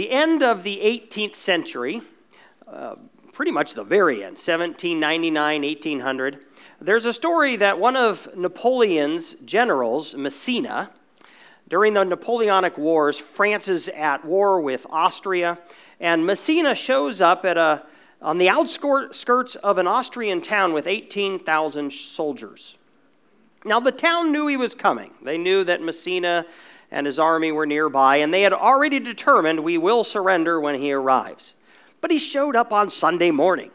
the end of the 18th century, uh, pretty much the very end, 1799, 1800, there's a story that one of Napoleon's generals, Massena, during the Napoleonic Wars, France is at war with Austria, and Massena shows up at a, on the outskirts of an Austrian town with 18,000 soldiers. Now, the town knew he was coming. They knew that Massena and his army were nearby, and they had already determined we will surrender when he arrives. But he showed up on Sunday morning.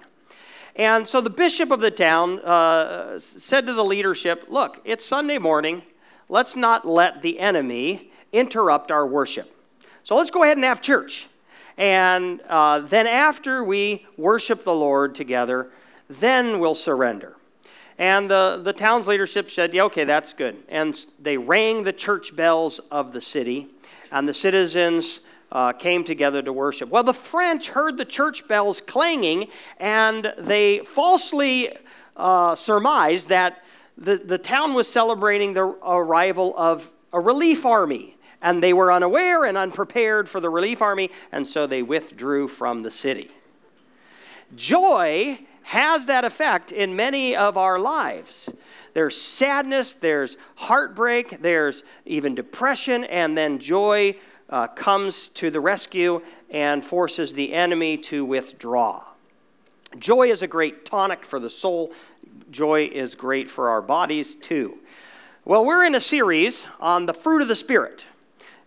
And so the bishop of the town uh, said to the leadership, Look, it's Sunday morning. Let's not let the enemy interrupt our worship. So let's go ahead and have church. And uh, then, after we worship the Lord together, then we'll surrender. And the, the town's leadership said, Yeah, okay, that's good. And they rang the church bells of the city, and the citizens uh, came together to worship. Well, the French heard the church bells clanging, and they falsely uh, surmised that the, the town was celebrating the arrival of a relief army. And they were unaware and unprepared for the relief army, and so they withdrew from the city. Joy has that effect in many of our lives. There's sadness, there's heartbreak, there's even depression, and then joy uh, comes to the rescue and forces the enemy to withdraw. Joy is a great tonic for the soul. Joy is great for our bodies too. Well, we're in a series on the fruit of the Spirit,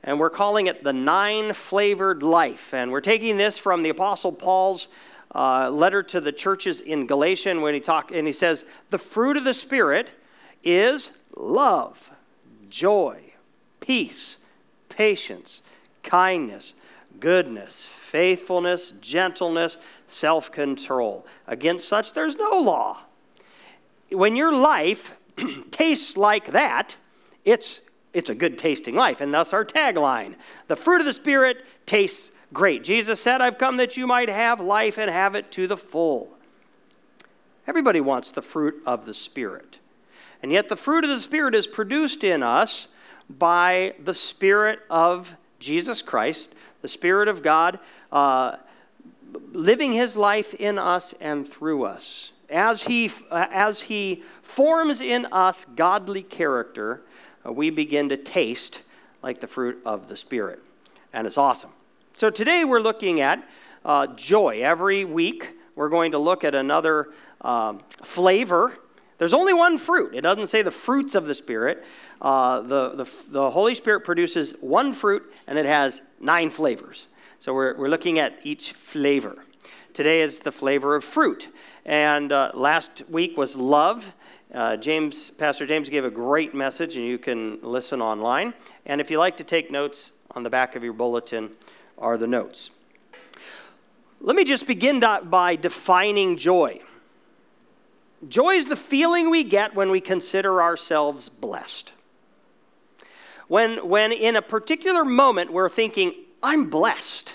and we're calling it the nine flavored life. And we're taking this from the Apostle Paul's uh, letter to the churches in Galatian when he talk and he says the fruit of the spirit is love, joy, peace, patience, kindness, goodness, faithfulness, gentleness, self-control. Against such there's no law. When your life tastes like that, it's it's a good tasting life, and thus our tagline. The fruit of the Spirit tastes great. Jesus said, I've come that you might have life and have it to the full. Everybody wants the fruit of the Spirit. And yet, the fruit of the Spirit is produced in us by the Spirit of Jesus Christ, the Spirit of God, uh, living His life in us and through us. As He, as he forms in us godly character, uh, we begin to taste like the fruit of the Spirit. And it's awesome. So today we're looking at uh, joy. Every week we're going to look at another um, flavor. There's only one fruit. It doesn't say the fruits of the Spirit. Uh, the, the, the Holy Spirit produces one fruit and it has nine flavors. So we're, we're looking at each flavor. Today is the flavor of fruit. And uh, last week was love. Uh, James, Pastor James gave a great message, and you can listen online. And if you like to take notes on the back of your bulletin, are the notes. Let me just begin by defining joy. Joy is the feeling we get when we consider ourselves blessed. When, when in a particular moment we're thinking, I'm blessed.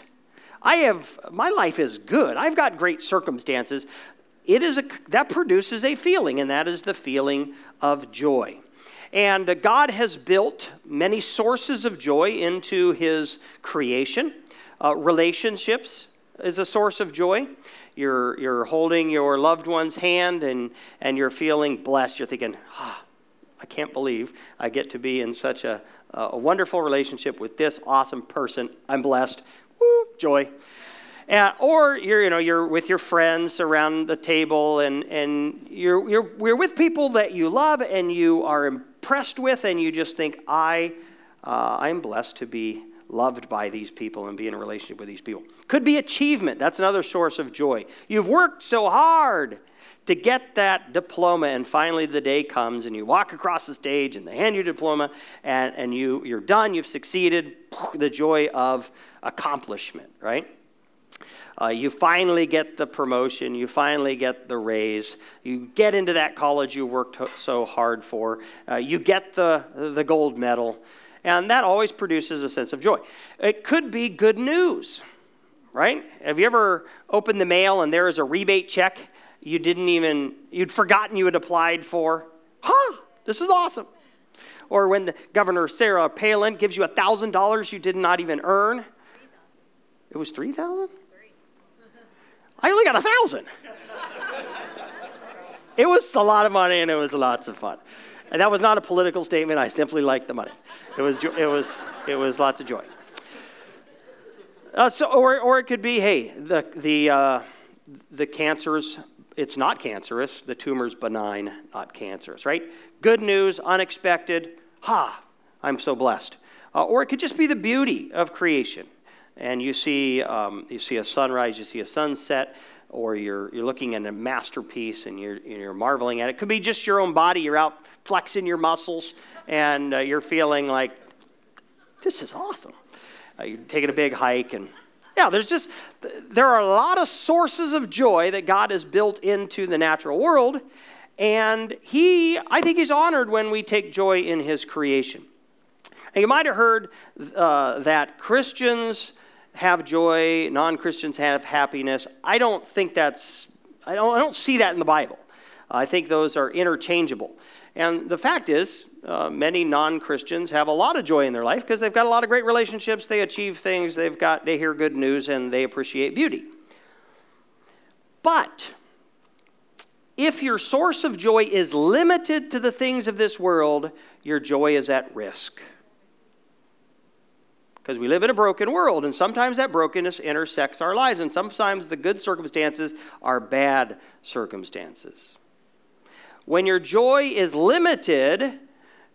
I have, my life is good. I've got great circumstances. It is a, that produces a feeling, and that is the feeling of joy. And God has built many sources of joy into His creation. Uh, relationships is a source of joy. You're, you're holding your loved one's hand and, and you're feeling blessed. You're thinking, ah, I can't believe I get to be in such a, a wonderful relationship with this awesome person. I'm blessed. Woo, joy. Uh, or you're, you know, you're with your friends around the table and, and you're, you're, you're with people that you love and you are impressed with, and you just think, I, uh, I'm blessed to be loved by these people and be in a relationship with these people. Could be achievement. That's another source of joy. You've worked so hard to get that diploma, and finally the day comes, and you walk across the stage, and they hand you diploma, and, and you, you're done, you've succeeded. The joy of accomplishment, right? Uh, you finally get the promotion, you finally get the raise, you get into that college you worked so hard for, uh, you get the, the gold medal. And that always produces a sense of joy. It could be good news, right? Have you ever opened the mail and there is a rebate check you didn't even, you'd forgotten you had applied for? Huh, this is awesome. Or when the Governor Sarah Palin gives you $1,000 you did not even earn. It was 3,000? I only got a thousand. it was a lot of money and it was lots of fun. And that was not a political statement. I simply liked the money. It was, it was, it was lots of joy. Uh, so, or, or it could be, hey, the, the, uh, the cancer's, it's not cancerous. The tumor's benign, not cancerous, right? Good news, unexpected. Ha, I'm so blessed. Uh, or it could just be the beauty of creation and you see, um, you see a sunrise, you see a sunset, or you're, you're looking at a masterpiece and you're, you're marveling at it. It could be just your own body. You're out flexing your muscles and uh, you're feeling like, this is awesome. Uh, you're taking a big hike and yeah, there's just, there are a lot of sources of joy that God has built into the natural world. And he, I think he's honored when we take joy in his creation. And you might have heard uh, that Christians have joy, non Christians have happiness. I don't think that's, I don't, I don't see that in the Bible. I think those are interchangeable. And the fact is, uh, many non-Christians have a lot of joy in their life because they've got a lot of great relationships, they achieve things, they've got, they hear good news, and they appreciate beauty. But if your source of joy is limited to the things of this world, your joy is at risk because we live in a broken world, and sometimes that brokenness intersects our lives, and sometimes the good circumstances are bad circumstances. When your joy is limited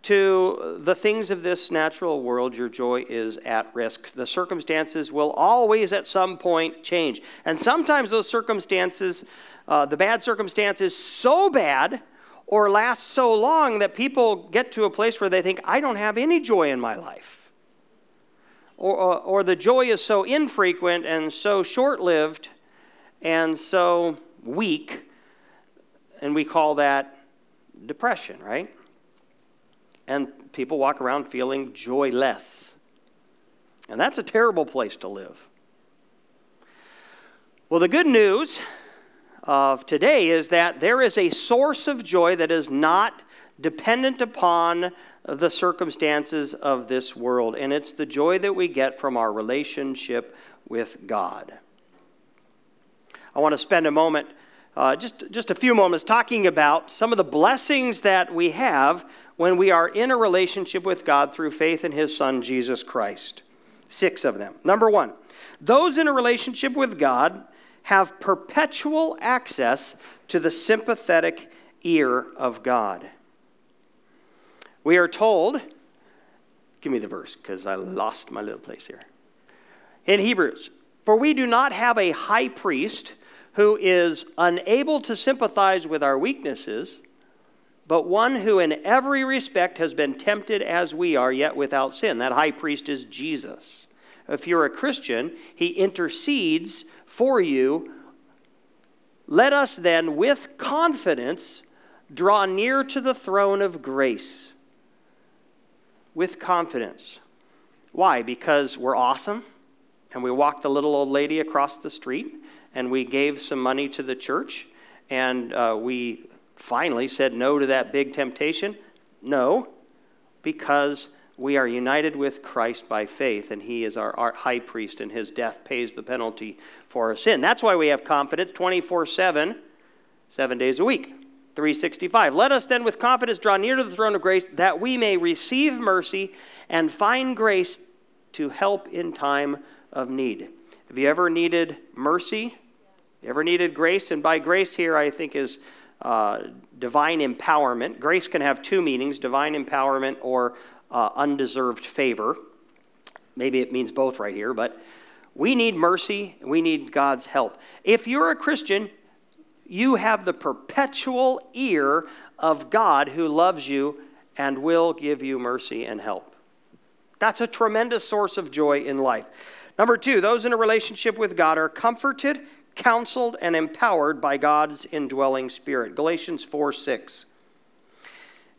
to the things of this natural world, your joy is at risk. The circumstances will always at some point change. And sometimes those circumstances, uh, the bad circumstances, so bad or last so long that people get to a place where they think, I don't have any joy in my life or, or, or the joy is so infrequent and so short lived and so weak, and we call that depression, right? And people walk around feeling joyless. And that's a terrible place to live. Well, the good news of today is that there is a source of joy that is not dependent upon the circumstances of this world, and it's the joy that we get from our relationship with God. I want to spend a moment, uh, just, just a few moments, talking about some of the blessings that we have when we are in a relationship with God through faith in His Son, Jesus Christ. Six of them. Number one, those in a relationship with God have perpetual access to the sympathetic ear of God. We are told, give me the verse because I lost my little place here. In Hebrews, for we do not have a high priest who is unable to sympathize with our weaknesses, but one who in every respect has been tempted as we are, yet without sin. That high priest is Jesus. If you're a Christian, he intercedes for you. Let us then, with confidence, draw near to the throne of grace with confidence. Why? Because we're awesome and we walked the little old lady across the street and we gave some money to the church and uh, we finally said no to that big temptation? No, because we are united with Christ by faith, and He is our, high priest, and His death pays the penalty for our sin. That's why we have confidence 24 7, seven days a week. 365. Let us then with confidence draw near to the throne of grace that we may receive mercy and find grace to help in time of need. Have you ever needed mercy? You ever needed grace? And by grace here, I think is uh, divine empowerment. Grace can have two meanings divine empowerment or uh, undeserved favor. Maybe it means both right here, but we need mercy. We need God's help. If you're a Christian, you have the perpetual ear of God who loves you and will give you mercy and help. That's a tremendous source of joy in life. Number two, those in a relationship with God are comforted, counseled, and empowered by God's indwelling spirit. Galatians 4 6.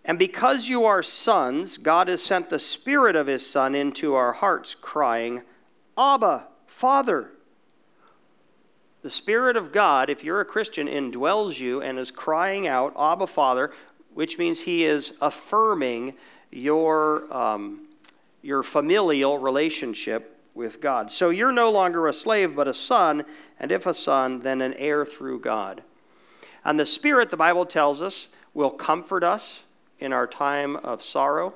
And because you are sons, God has sent the Spirit of His Son into our hearts, crying, Abba, Father. The Spirit of God, if you're a Christian, indwells you and is crying out, Abba, Father, which means He is affirming your, um, your familial relationship with God. So you're no longer a slave, but a son, and if a son, then an heir through God. And the Spirit, the Bible tells us, will comfort us in our time of sorrow.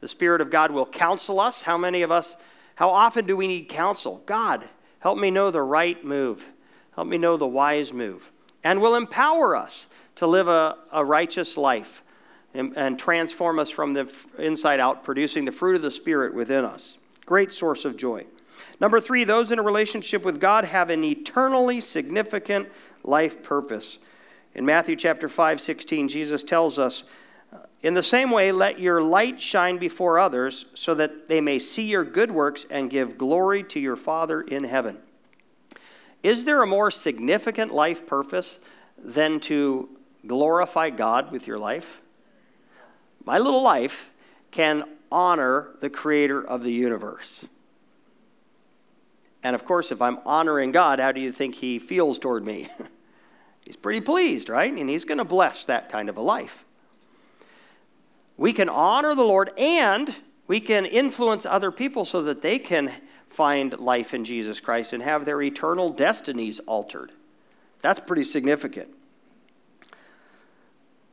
The Spirit of God will counsel us. How many of us, how often do we need counsel? God, help me know the right move. Help me know the wise move. And will empower us to live a, a righteous life and, and transform us from the inside out, producing the fruit of the Spirit within us. Great source of joy. Number three, those in a relationship with God have an eternally significant life purpose. In Matthew chapter 5, 16, Jesus tells us, uh, In the same way, let your light shine before others, so that they may see your good works and give glory to your Father in heaven. Is there a more significant life purpose than to glorify God with your life? My little life can honor the creator of the universe. And of course, if I'm honoring God, how do you think he feels toward me? he's pretty pleased, right? And he's going to bless that kind of a life. We can honor the Lord and we can influence other people so that they can find life in Jesus Christ and have their eternal destinies altered. That's pretty significant.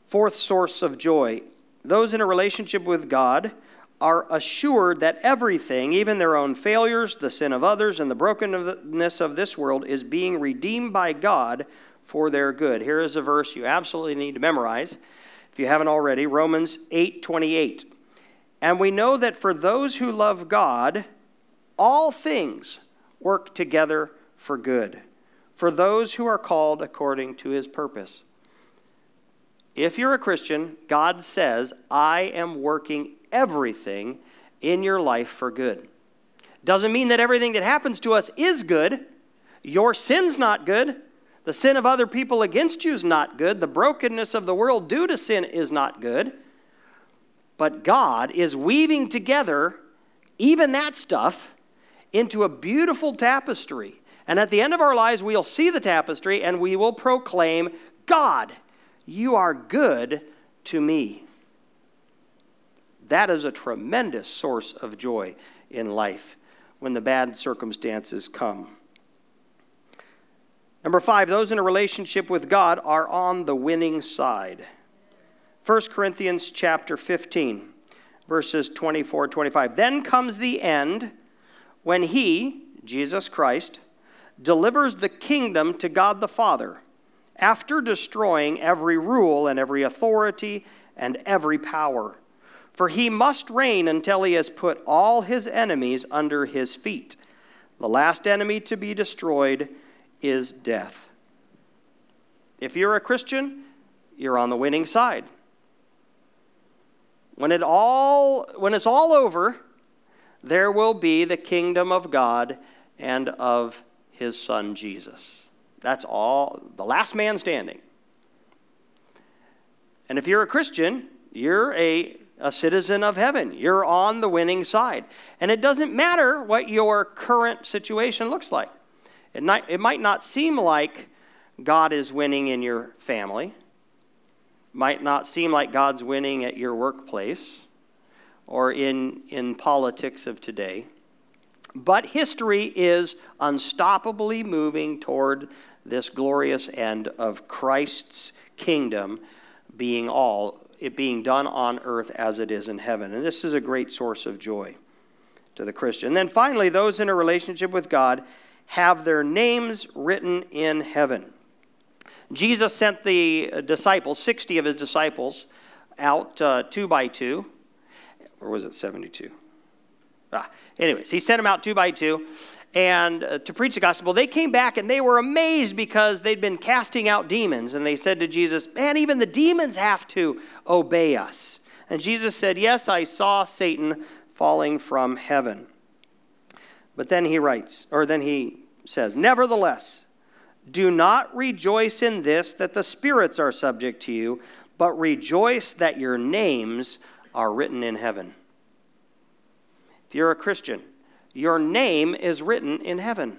Fourth source of joy those in a relationship with God are assured that everything, even their own failures, the sin of others, and the brokenness of this world, is being redeemed by God for their good. Here is a verse you absolutely need to memorize if you haven't already Romans 8 28. And we know that for those who love God, all things work together for good, for those who are called according to his purpose. If you're a Christian, God says, I am working everything in your life for good. Doesn't mean that everything that happens to us is good. Your sin's not good. The sin of other people against you is not good. The brokenness of the world due to sin is not good. But God is weaving together even that stuff into a beautiful tapestry. And at the end of our lives, we'll see the tapestry and we will proclaim, God, you are good to me. That is a tremendous source of joy in life when the bad circumstances come. Number five, those in a relationship with God are on the winning side. 1 Corinthians chapter 15, verses 24 25. Then comes the end when he, Jesus Christ, delivers the kingdom to God the Father after destroying every rule and every authority and every power. For he must reign until he has put all his enemies under his feet. The last enemy to be destroyed is death. If you're a Christian, you're on the winning side. When it all when it's all over, there will be the kingdom of God and of his son Jesus. That's all, the last man standing. And if you're a Christian, you're a, a citizen of heaven. You're on the winning side. And it doesn't matter what your current situation looks like. It, it might not seem like God is winning in your family, might not seem like God's winning at your workplace or in, in politics of today. But history is unstoppably moving toward this glorious end of Christ's kingdom being all, it being done on earth as it is in heaven. And this is a great source of joy to the Christian. And then finally, those in a relationship with God have their names written in heaven. Jesus sent the disciples, 60 of his disciples, out uh, two by two or was it 72? Ah, anyways, he sent them out two by two and uh, to preach the gospel. They came back and they were amazed because they'd been casting out demons. And they said to Jesus, Man, even the demons have to obey us. And Jesus said, Yes, I saw Satan falling from heaven. But then he writes, or then he says, Nevertheless, do not rejoice in this that the spirits are subject to you, but rejoice that your names are written in heaven. If you're a Christian, your name is written in heaven.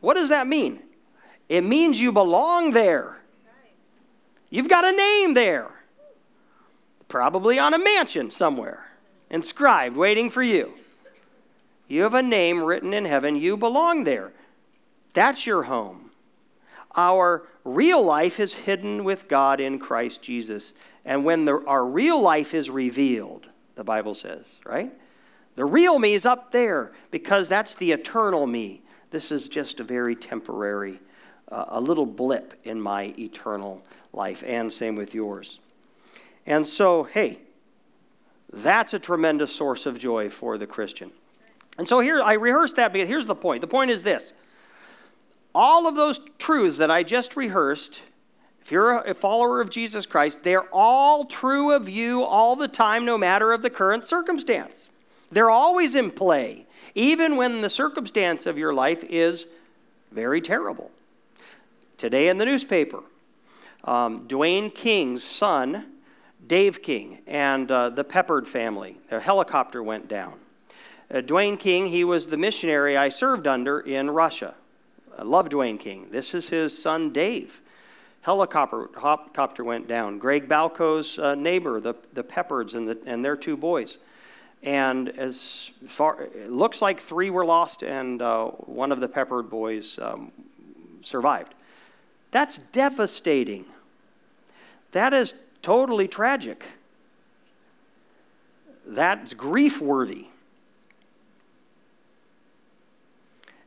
What does that mean? It means you belong there. You've got a name there. probably on a mansion somewhere, inscribed, waiting for you. You have a name written in heaven. You belong there. That's your home. Our real life is hidden with God in Christ Jesus. And when the, our real life is revealed, the Bible says, right? The real me is up there because that's the eternal me. This is just a very temporary, uh, a little blip in my eternal life, and same with yours. And so, hey, that's a tremendous source of joy for the Christian. And so here, I rehearsed that, but here's the point. The point is this all of those truths that I just rehearsed, if you're a follower of Jesus Christ, they're all true of you all the time, no matter of the current circumstance. They're always in play, even when the circumstance of your life is very terrible. Today in the newspaper, um, Dwayne King's son, Dave King, and uh, the Peppard family, their helicopter went down. Uh, Dwayne King, he was the missionary I served under in Russia. I love Dwayne King. This is his son, Dave. Helicopter, helicopter went down. Greg Balco's uh, neighbor, the, the Peppards, and, the, and their two boys. And as far, it looks like three were lost, and uh, one of the Peppard boys um, survived. That's devastating. That is totally tragic. That's grief worthy.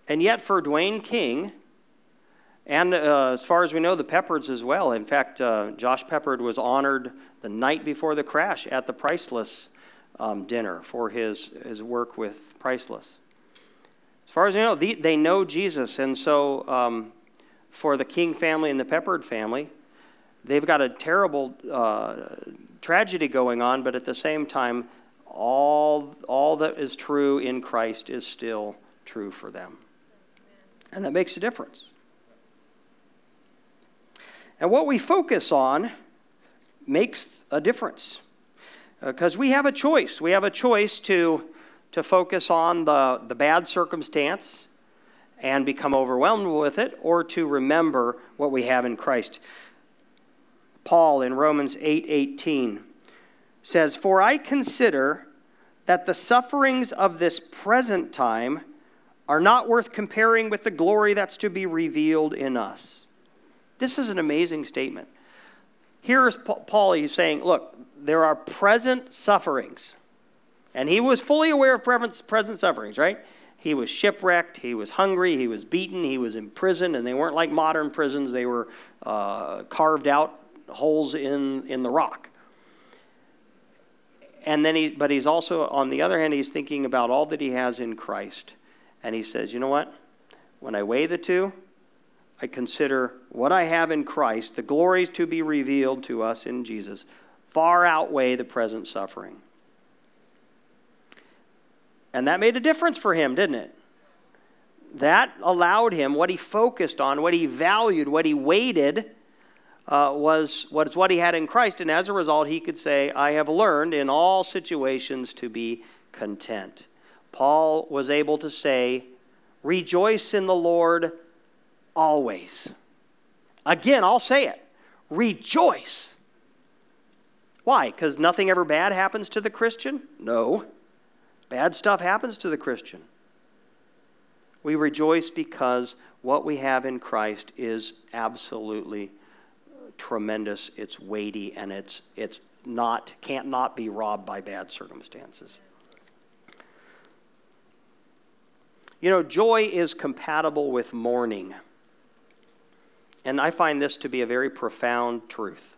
And yet, for Dwayne King, and uh, as far as we know, the Peppards as well. In fact, uh, Josh Peppard was honored the night before the crash at the Priceless um, dinner for his, his work with Priceless. As far as we know, the, they know Jesus. And so, um, for the King family and the Peppard family, they've got a terrible uh, tragedy going on, but at the same time, all, all that is true in Christ is still true for them. And that makes a difference. And what we focus on makes a difference. Because uh, we have a choice. We have a choice to, to focus on the, the bad circumstance and become overwhelmed with it, or to remember what we have in Christ. Paul in Romans 8 18 says, For I consider that the sufferings of this present time are not worth comparing with the glory that's to be revealed in us. This is an amazing statement. Here is Paul, he's saying, look, there are present sufferings. And he was fully aware of present sufferings, right? He was shipwrecked, he was hungry, he was beaten, he was imprisoned, and they weren't like modern prisons, they were uh, carved out holes in, in the rock. And then he, but he's also, on the other hand, he's thinking about all that he has in Christ and he says, You know what? When I weigh the two, I consider what I have in Christ, the glories to be revealed to us in Jesus, far outweigh the present suffering. And that made a difference for him, didn't it? That allowed him what he focused on, what he valued, what he weighted. Uh, was was what he had in Christ, and as a result, he could say, "I have learned in all situations to be content." Paul was able to say, Rejoice in the Lord always. Again, I'll say it rejoice. Why? Because nothing ever bad happens to the Christian? No. Bad stuff happens to the Christian. We rejoice because what we have in Christ is absolutely tremendous, it's weighty, and it's, it's not, can't not be robbed by bad circumstances. You know, joy is compatible with mourning. And I find this to be a very profound truth.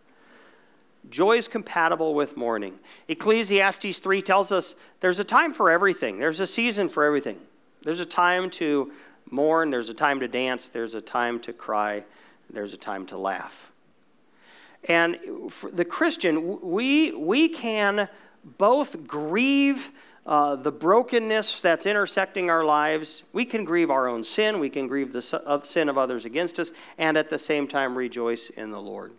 Joy is compatible with mourning. Ecclesiastes 3 tells us there's a time for everything, there's a season for everything. There's a time to mourn, there's a time to dance, there's a time to cry, there's a time to laugh. And for the Christian, we, we can both grieve uh, the brokenness that's intersecting our lives, we can grieve our own sin, we can grieve the sin of others against us, and at the same time rejoice in the Lord.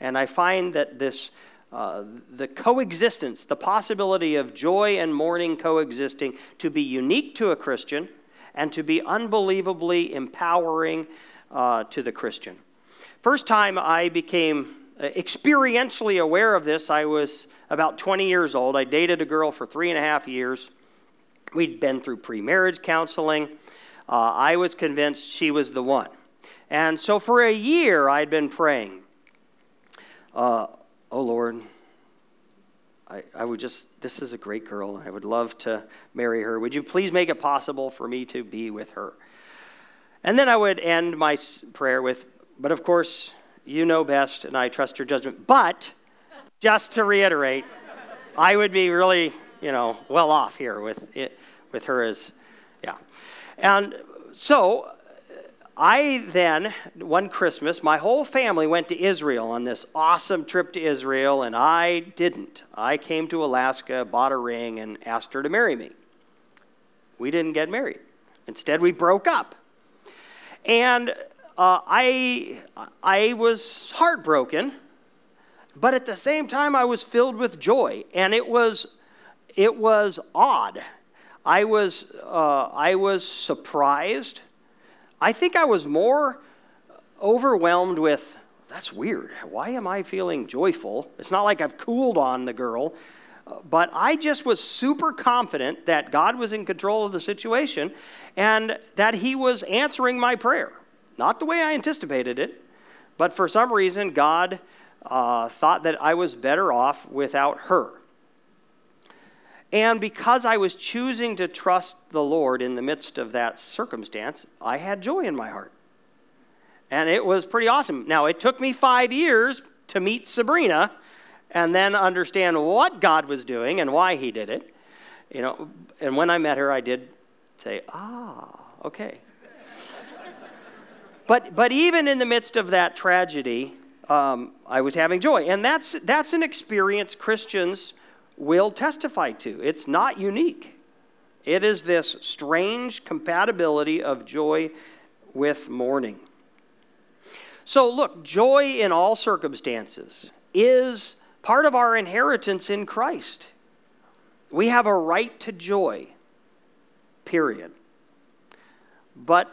And I find that this, uh, the coexistence, the possibility of joy and mourning coexisting, to be unique to a Christian and to be unbelievably empowering uh, to the Christian. First time I became experientially aware of this, I was about 20 years old. I dated a girl for three and a half years. We'd been through pre marriage counseling. Uh, I was convinced she was the one. And so for a year, I'd been praying, uh, Oh Lord, I, I would just, this is a great girl. I would love to marry her. Would you please make it possible for me to be with her? And then I would end my prayer with, But of course, you know best, and I trust your judgment. But, just to reiterate, I would be really, you know, well off here with it, with her as, yeah. And so I then, one Christmas, my whole family went to Israel on this awesome trip to Israel, and I didn't. I came to Alaska, bought a ring, and asked her to marry me. We didn't get married. Instead, we broke up. And uh, I, I was heartbroken, but at the same time, I was filled with joy, and it was, it was odd. I was, uh, I was surprised I think I was more overwhelmed with, that's weird. Why am I feeling joyful? It's not like I've cooled on the girl, but I just was super confident that God was in control of the situation and that He was answering my prayer. Not the way I anticipated it, but for some reason, God uh, thought that I was better off without her. And because I was choosing to trust the Lord in the midst of that circumstance, I had joy in my heart. And it was pretty awesome. Now, it took me five years to meet Sabrina and then understand what God was doing and why He did it. You know, and when I met her, I did say, ah, okay. But, but even in the midst of that tragedy, um, I was having joy. And that's, that's an experience Christians will testify to. It's not unique. It is this strange compatibility of joy with mourning. So, look, joy in all circumstances is part of our inheritance in Christ. We have a right to joy, period. But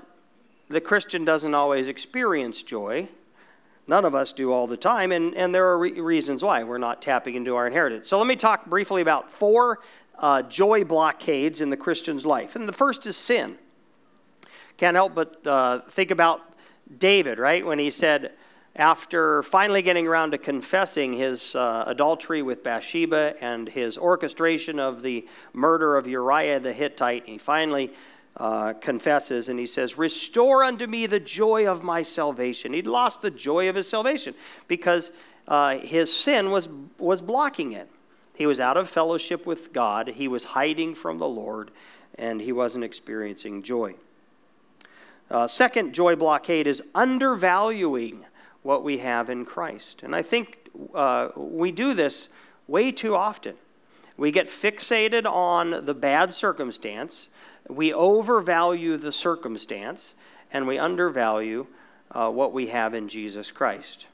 the Christian doesn't always experience joy. None of us do all the time, and, and there are re- reasons why we're not tapping into our inheritance. So let me talk briefly about four uh, joy blockades in the Christian's life. And the first is sin. Can't help but uh, think about David, right? When he said, after finally getting around to confessing his uh, adultery with Bathsheba and his orchestration of the murder of Uriah the Hittite, he finally uh, confesses and he says, Restore unto me the joy of my salvation. He'd lost the joy of his salvation because uh, his sin was, was blocking it. He was out of fellowship with God, he was hiding from the Lord, and he wasn't experiencing joy. Uh, second joy blockade is undervaluing what we have in Christ. And I think uh, we do this way too often. We get fixated on the bad circumstance we overvalue the circumstance and we undervalue uh, what we have in Jesus Christ.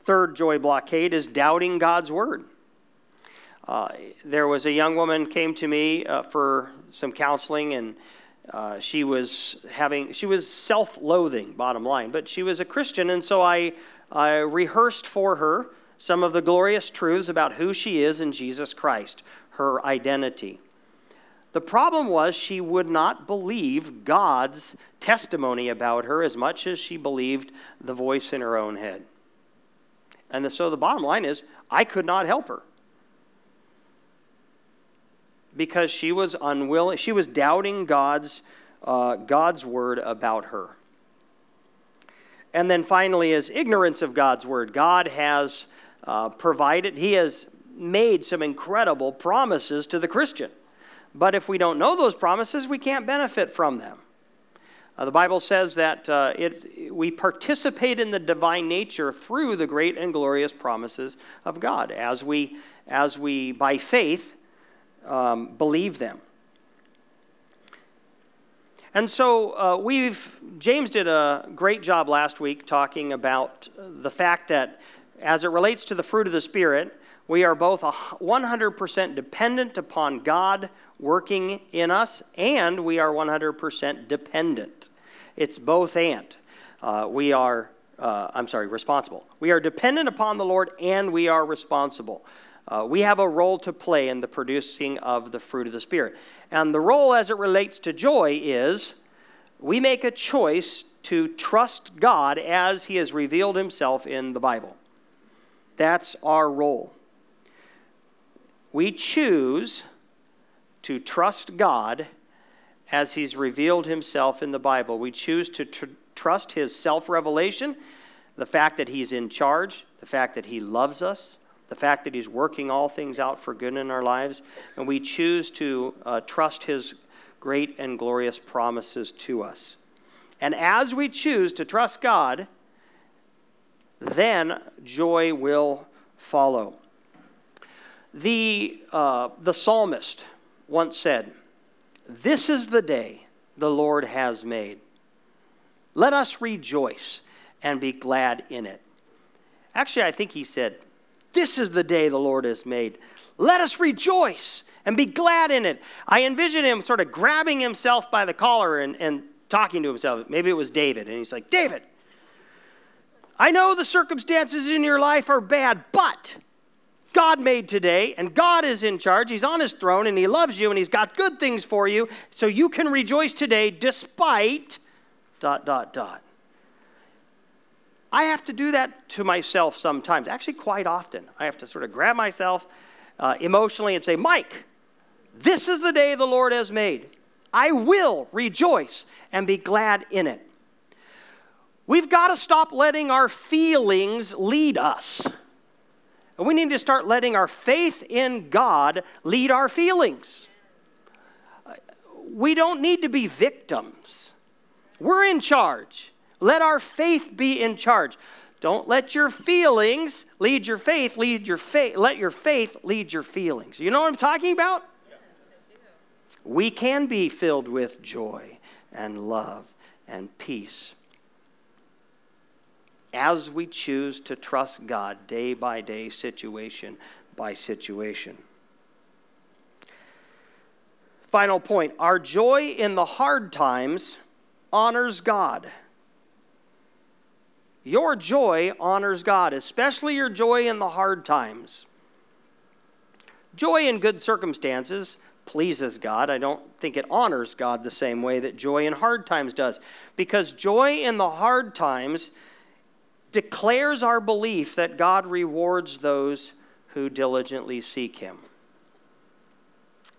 Third joy blockade is doubting God's word. Uh, there was a young woman came to me uh, for some counseling and uh, she was having she was self-loathing bottom line but she was a christian and so I, I rehearsed for her some of the glorious truths about who she is in jesus christ her identity the problem was she would not believe God's testimony about her as much as she believed the voice in her own head. And so the bottom line is, I could not help her because she was unwilling, she was doubting God's, uh, God's word about her. And then finally, is ignorance of God's word. God has uh, provided, He has made some incredible promises to the Christian. But if we don't know those promises, we can't benefit from them. Uh, the Bible says that uh, it, we participate in the divine nature through the great and glorious promises of God as we, as we by faith, um, believe them. And so uh, we've, James did a great job last week talking about the fact that as it relates to the fruit of the Spirit, we are both 100% dependent upon God working in us, and we are 100% dependent. It's both and. Uh, we are uh, I'm sorry, responsible. We are dependent upon the Lord and we are responsible. Uh, we have a role to play in the producing of the fruit of the Spirit. And the role as it relates to joy is we make a choice to trust God as He has revealed Himself in the Bible. That's our role. We choose to trust God as He's revealed Himself in the Bible. We choose to tr- trust His self revelation, the fact that He's in charge, the fact that He loves us, the fact that He's working all things out for good in our lives, and we choose to uh, trust His great and glorious promises to us. And as we choose to trust God, then joy will follow. The, uh, the psalmist once said, This is the day the Lord has made. Let us rejoice and be glad in it. Actually, I think he said, This is the day the Lord has made. Let us rejoice and be glad in it. I envision him sort of grabbing himself by the collar and, and talking to himself. Maybe it was David. And he's like, David, I know the circumstances in your life are bad, but God made today, and God is in charge. He's on his throne, and He loves you, and He's got good things for you, so you can rejoice today despite dot, dot, dot. I have to do that to myself sometimes, actually, quite often. I have to sort of grab myself uh, emotionally and say, Mike, this is the day the Lord has made. I will rejoice and be glad in it. We've got to stop letting our feelings lead us. And we need to start letting our faith in God lead our feelings. We don't need to be victims. We're in charge. Let our faith be in charge. Don't let your feelings lead your faith, lead your faith, let your faith lead your feelings. You know what I'm talking about? We can be filled with joy and love and peace as we choose to trust God day by day, situation by situation. Final point our joy in the hard times honors God. Your joy honors God, especially your joy in the hard times. Joy in good circumstances pleases God. I don't think it honors God the same way that joy in hard times does. Because joy in the hard times declares our belief that God rewards those who diligently seek Him.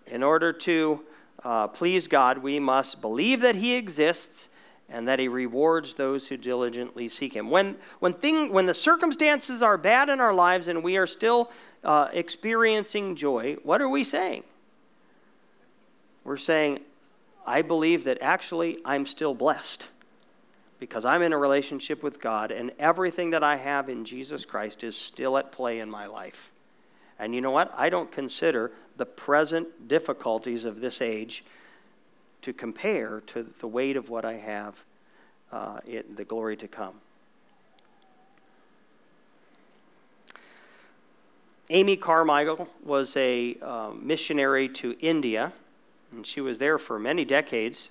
In order to uh, please God, we must believe that He exists and that He rewards those who diligently seek Him. When, when, thing, when the circumstances are bad in our lives and we are still uh, experiencing joy, what are we saying? We're saying, I believe that actually I'm still blessed because I'm in a relationship with God, and everything that I have in Jesus Christ is still at play in my life. And you know what? I don't consider the present difficulties of this age to compare to the weight of what I have, uh, in the glory to come. Amy Carmichael was a uh, missionary to India, and she was there for many decades.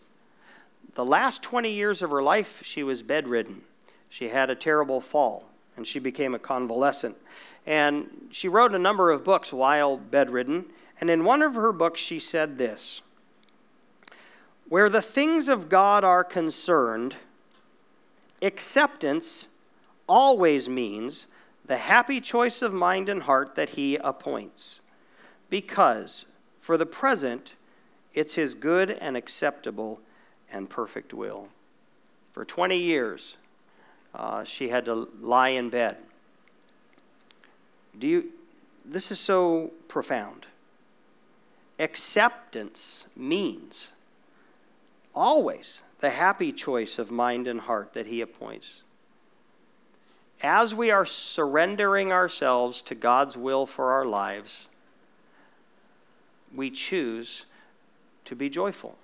The last 20 years of her life, she was bedridden. She had a terrible fall, and she became a convalescent. And she wrote a number of books while bedridden. And in one of her books, she said this Where the things of God are concerned, acceptance always means the happy choice of mind and heart that He appoints. Because, for the present, it's His good and acceptable and perfect will. For 20 years, uh, she had to lie in bed. Do you, this is so profound. Acceptance means always the happy choice of mind and heart that He appoints. As we are surrendering ourselves to God's will for our lives, we choose to be joyful.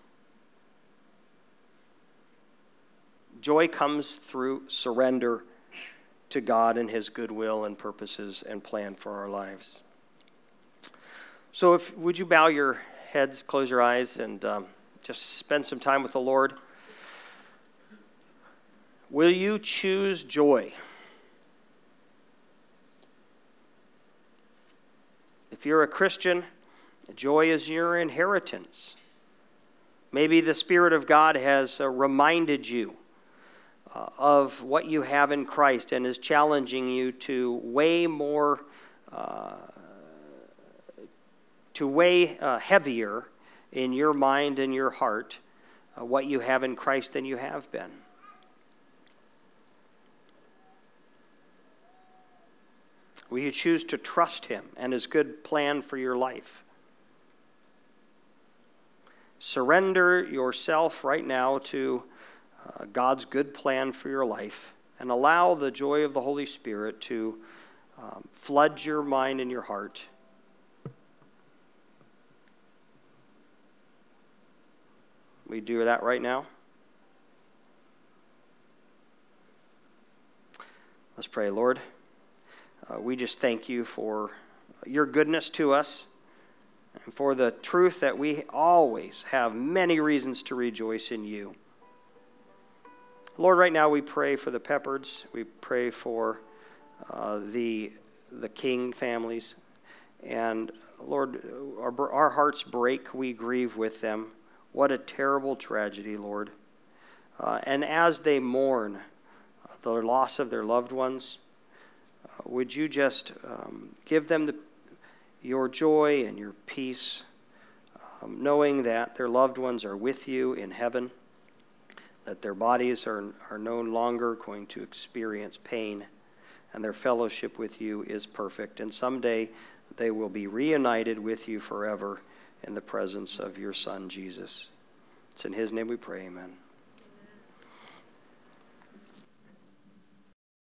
Joy comes through surrender to God and His goodwill and purposes and plan for our lives. So, if would you bow your heads, close your eyes, and um, just spend some time with the Lord? Will you choose joy? If you're a Christian, joy is your inheritance. Maybe the Spirit of God has uh, reminded you uh, of what you have in Christ and is challenging you to weigh more, uh, to weigh uh, heavier in your mind and your heart uh, what you have in Christ than you have been. Will you choose to trust Him and His good plan for your life? Surrender yourself right now to uh, God's good plan for your life and allow the joy of the Holy Spirit to um, flood your mind and your heart. We do that right now. Let's pray, Lord. Uh, we just thank you for your goodness to us and for the truth that we always have many reasons to rejoice in you. Lord, right now we pray for the Peppards. We pray for uh, the, the King families. And Lord, our, our hearts break. We grieve with them. What a terrible tragedy, Lord. Uh, and as they mourn uh, the loss of their loved ones, uh, would you just um, give them the your joy and your peace, um, knowing that their loved ones are with you in heaven, that their bodies are, are no longer going to experience pain, and their fellowship with you is perfect. And someday they will be reunited with you forever in the presence of your Son, Jesus. It's in His name we pray, amen.